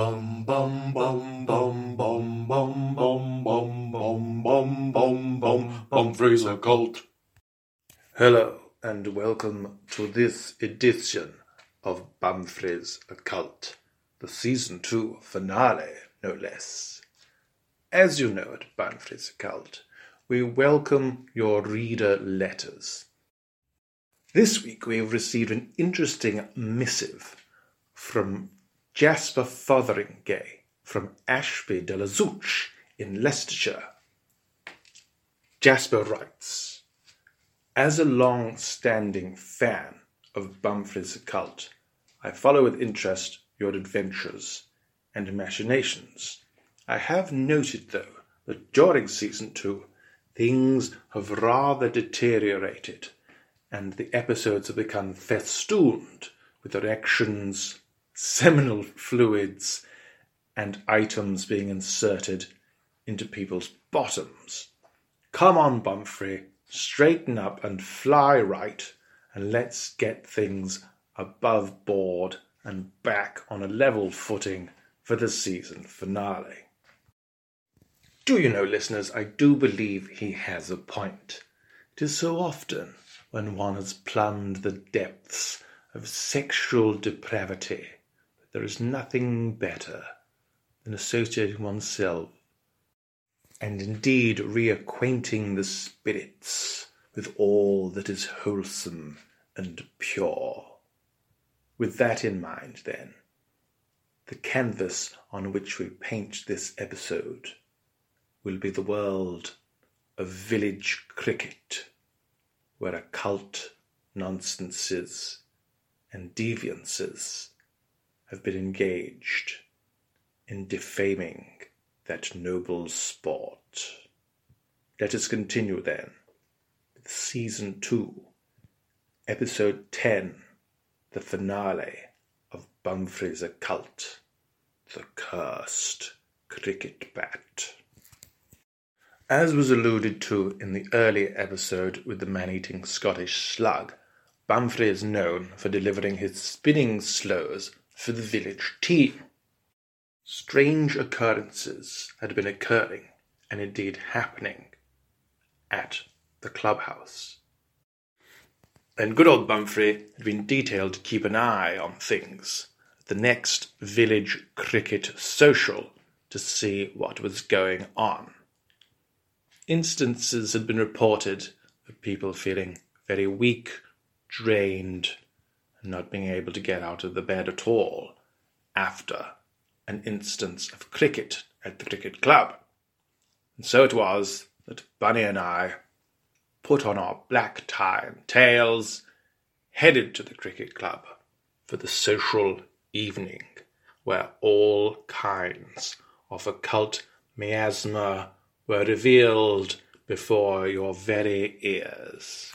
Bum bum bum bum bum bum bum bum bum bum bum bum bum Fraser cult. Hello and welcome to this edition of Bumfrey's Occult, the season two finale, no less. As you know at Bumfrey's Occult, we welcome your reader letters. This week we have received an interesting missive from Jasper Fotheringay from Ashby de la Zouch in Leicestershire. Jasper writes, As a long-standing fan of Bumfrey's Occult, I follow with interest your adventures and machinations. I have noted, though, that during season two, things have rather deteriorated, and the episodes have become festooned with erections, seminal fluids, and items being inserted into people's bottoms. Come on, Bumfrey, straighten up and fly right, and let's get things above board and back on a level footing for the season finale. Do you know, listeners, I do believe he has a point. It is so often when one has plumbed the depths of sexual depravity there is nothing better than associating oneself and indeed reacquainting the spirits with all that is wholesome and pure. With that in mind, then, the canvas on which we paint this episode will be the world of village cricket, where occult nonsenses and deviances have been engaged in defaming that noble sport. Let us continue then with season two, episode ten, the finale of Bumfrey's Occult, the cursed cricket bat. As was alluded to in the earlier episode with the man-eating Scottish slug, Bumfrey is known for delivering his spinning slows for the village team. Strange occurrences had been occurring, and indeed happening, at the clubhouse. And good old Bumfrey had been detailed to keep an eye on things at the next village cricket social to see what was going on. Instances had been reported of people feeling very weak, drained, not being able to get out of the bed at all after an instance of cricket at the cricket club. And so it was that Bunny and I put on our black tie and tails, headed to the cricket club for the social evening where all kinds of occult miasma were revealed before your very ears.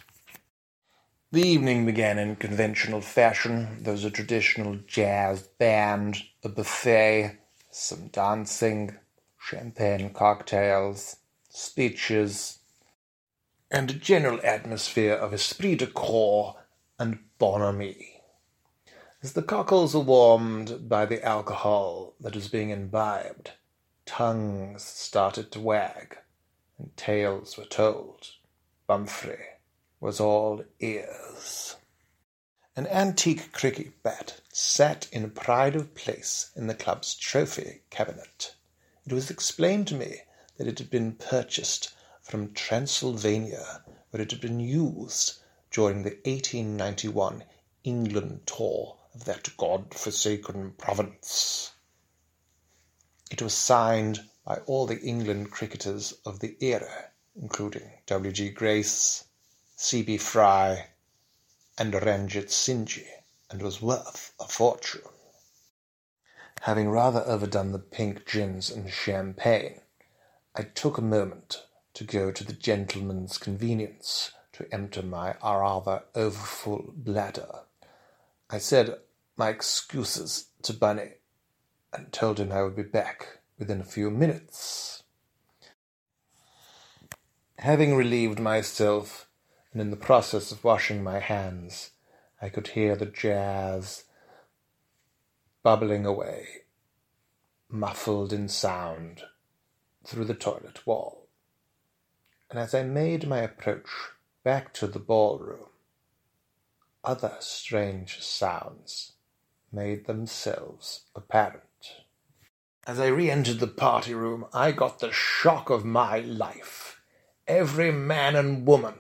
The evening began in conventional fashion. There was a traditional jazz band, a buffet, some dancing, champagne cocktails, speeches, and a general atmosphere of esprit de corps and bonhomie. As the cockles were warmed by the alcohol that was being imbibed, tongues started to wag, and tales were told. Bumfrey was all ears. An antique cricket bat sat in pride of place in the club's trophy cabinet. It was explained to me that it had been purchased from Transylvania, where it had been used during the 1891 England tour of that god-forsaken province. It was signed by all the England cricketers of the era, including W. G. Grace, C. B. Fry, and Ranjitsinhji, and was worth a fortune. Having rather overdone the pink gins and champagne, I took a moment to go to the gentleman's convenience to empty my rather overfull bladder. I said my excuses to Bunny and told him I would be back within a few minutes. Having relieved myself and in the process of washing my hands, I could hear the jazz bubbling away muffled in sound through the toilet wall. And as I made my approach back to the ballroom, other strange sounds made themselves apparent. As I re entered the party room, I got the shock of my life. Every man and woman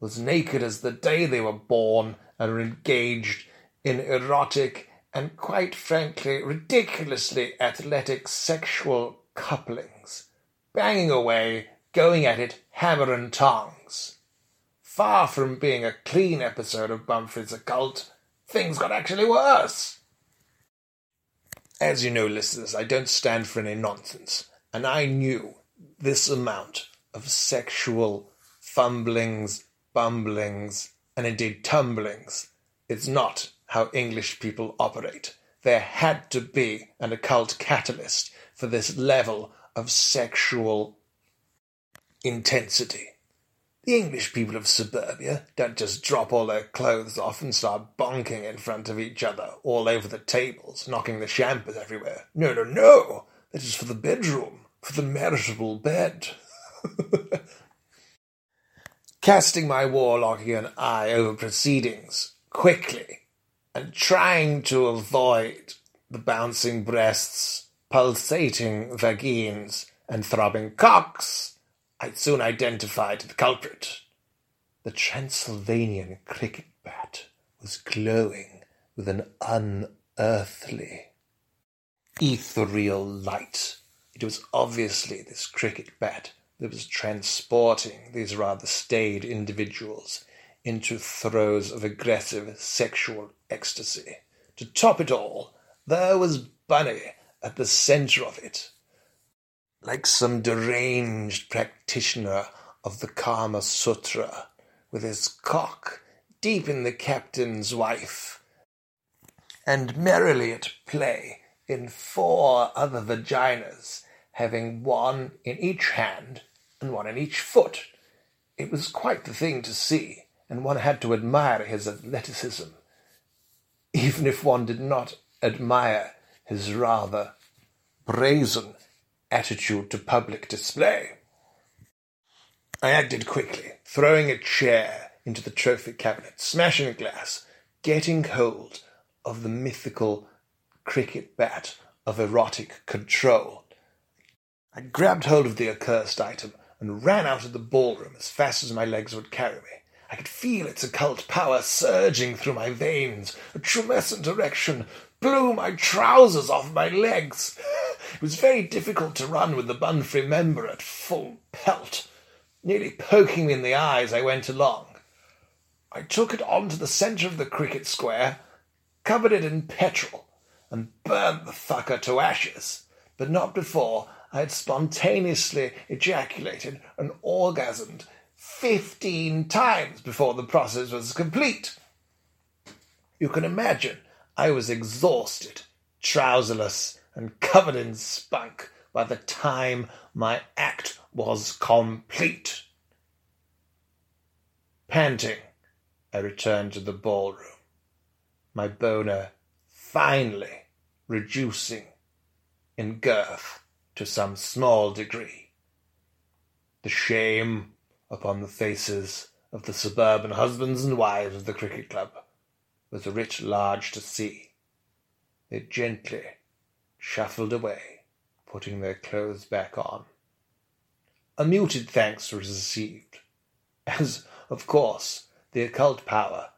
was naked as the day they were born and were engaged in erotic and, quite frankly, ridiculously athletic sexual couplings, banging away, going at it hammer and tongs. Far from being a clean episode of Bumfrey's Occult, things got actually worse. As you know, listeners, I don't stand for any nonsense, and I knew this amount of sexual fumblings, bumblings, and indeed tumblings. It's not how English people operate. There had to be an occult catalyst for this level of sexual intensity. The English people of suburbia don't just drop all their clothes off and start bonking in front of each other all over the tables, knocking the champers everywhere. No, no, no! That is for the bedroom, for the marriageable bed. Casting my Warlockian eye over proceedings quickly, and trying to avoid the bouncing breasts, pulsating vagines, and throbbing cocks, I soon identified the culprit. The Transylvanian cricket bat was glowing with an unearthly, ethereal light. It was obviously this cricket bat that was transporting these rather staid individuals into throes of aggressive sexual ecstasy. To top it all, there was Bunny at the center of it, like some deranged practitioner of the Kama Sutra, with his cock deep in the captain's wife, and merrily at play in four other vaginas, having one in each hand and one in each foot. It was quite the thing to see, and one had to admire his athleticism, even if one did not admire his rather brazen attitude to public display. I acted quickly, throwing a chair into the trophy cabinet, smashing a glass, getting hold of the mythical cricket bat of erotic control. I grabbed hold of the accursed item and ran out of the ballroom as fast as my legs would carry me. I could feel its occult power surging through my veins. A tumescent erection blew my trousers off my legs. It was very difficult to run with the Bumfrey member at full pelt, nearly poking me in the eye as I went along. I took it on to the centre of the cricket square, covered it in petrol, and burnt the fucker to ashes, but not before I had spontaneously ejaculated and orgasmed fifteen times before the process was complete. You can imagine I was exhausted, trouserless, and covered in spunk by the time my act was complete. Panting, I returned to the ballroom, my boner finally reducing in girth to some small degree. The shame upon the faces of the suburban husbands and wives of the cricket club was writ large to see. They gently shuffled away, putting their clothes back on. A muted thanks was received, as, of course, the occult power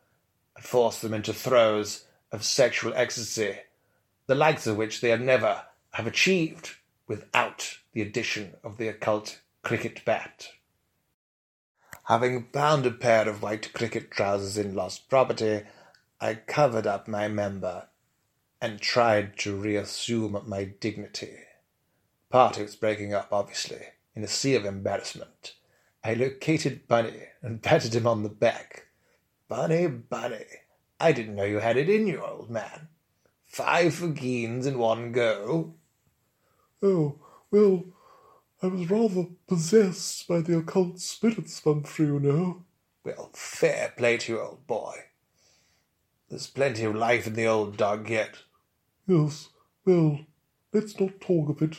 had forced them into throes of sexual ecstasy, the likes of which they had never have achieved without the addition of the occult cricket bat. Having found a pair of white cricket trousers in lost property, I covered up my member and tried to reassume my dignity. Party was breaking up, obviously, in a sea of embarrassment. I located Bunny and patted him on the back. Bunny, Bunny, I didn't know you had it in you, old man. Five Fagines in one go. Oh, well, I was rather possessed by the occult spirits, Bumfrey, you know. Well, fair play to you, old boy. There's plenty of life in the old dog yet. Yes, well, let's not talk of it.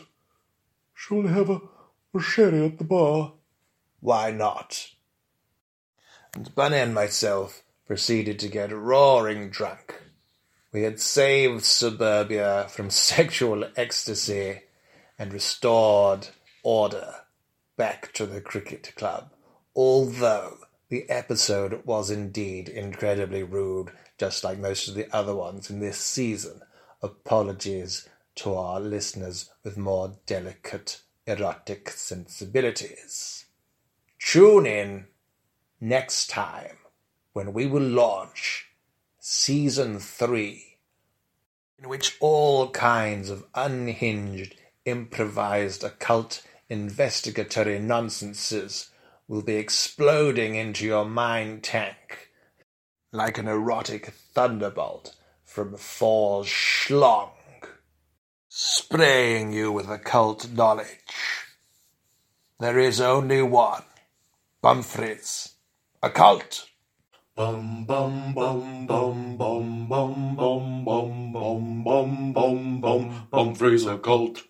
Shall we have a, a sherry at the bar? Why not? And Bunny and myself proceeded to get roaring drunk. We had saved suburbia from sexual ecstasy and restored order back to the cricket club, although the episode was indeed incredibly rude, just like most of the other ones in this season. Apologies to our listeners with more delicate erotic sensibilities. Tune in next time when we will launch season three, in which all kinds of unhinged, improvised occult investigatory nonsenses will be exploding into your mind tank like an erotic thunderbolt from Thor's schlong, spraying you with occult knowledge. There is only one, Bumfrey's, occult. Bum bum bum bum bum bum bum bum bum bum bum bum Bumfrey's occult.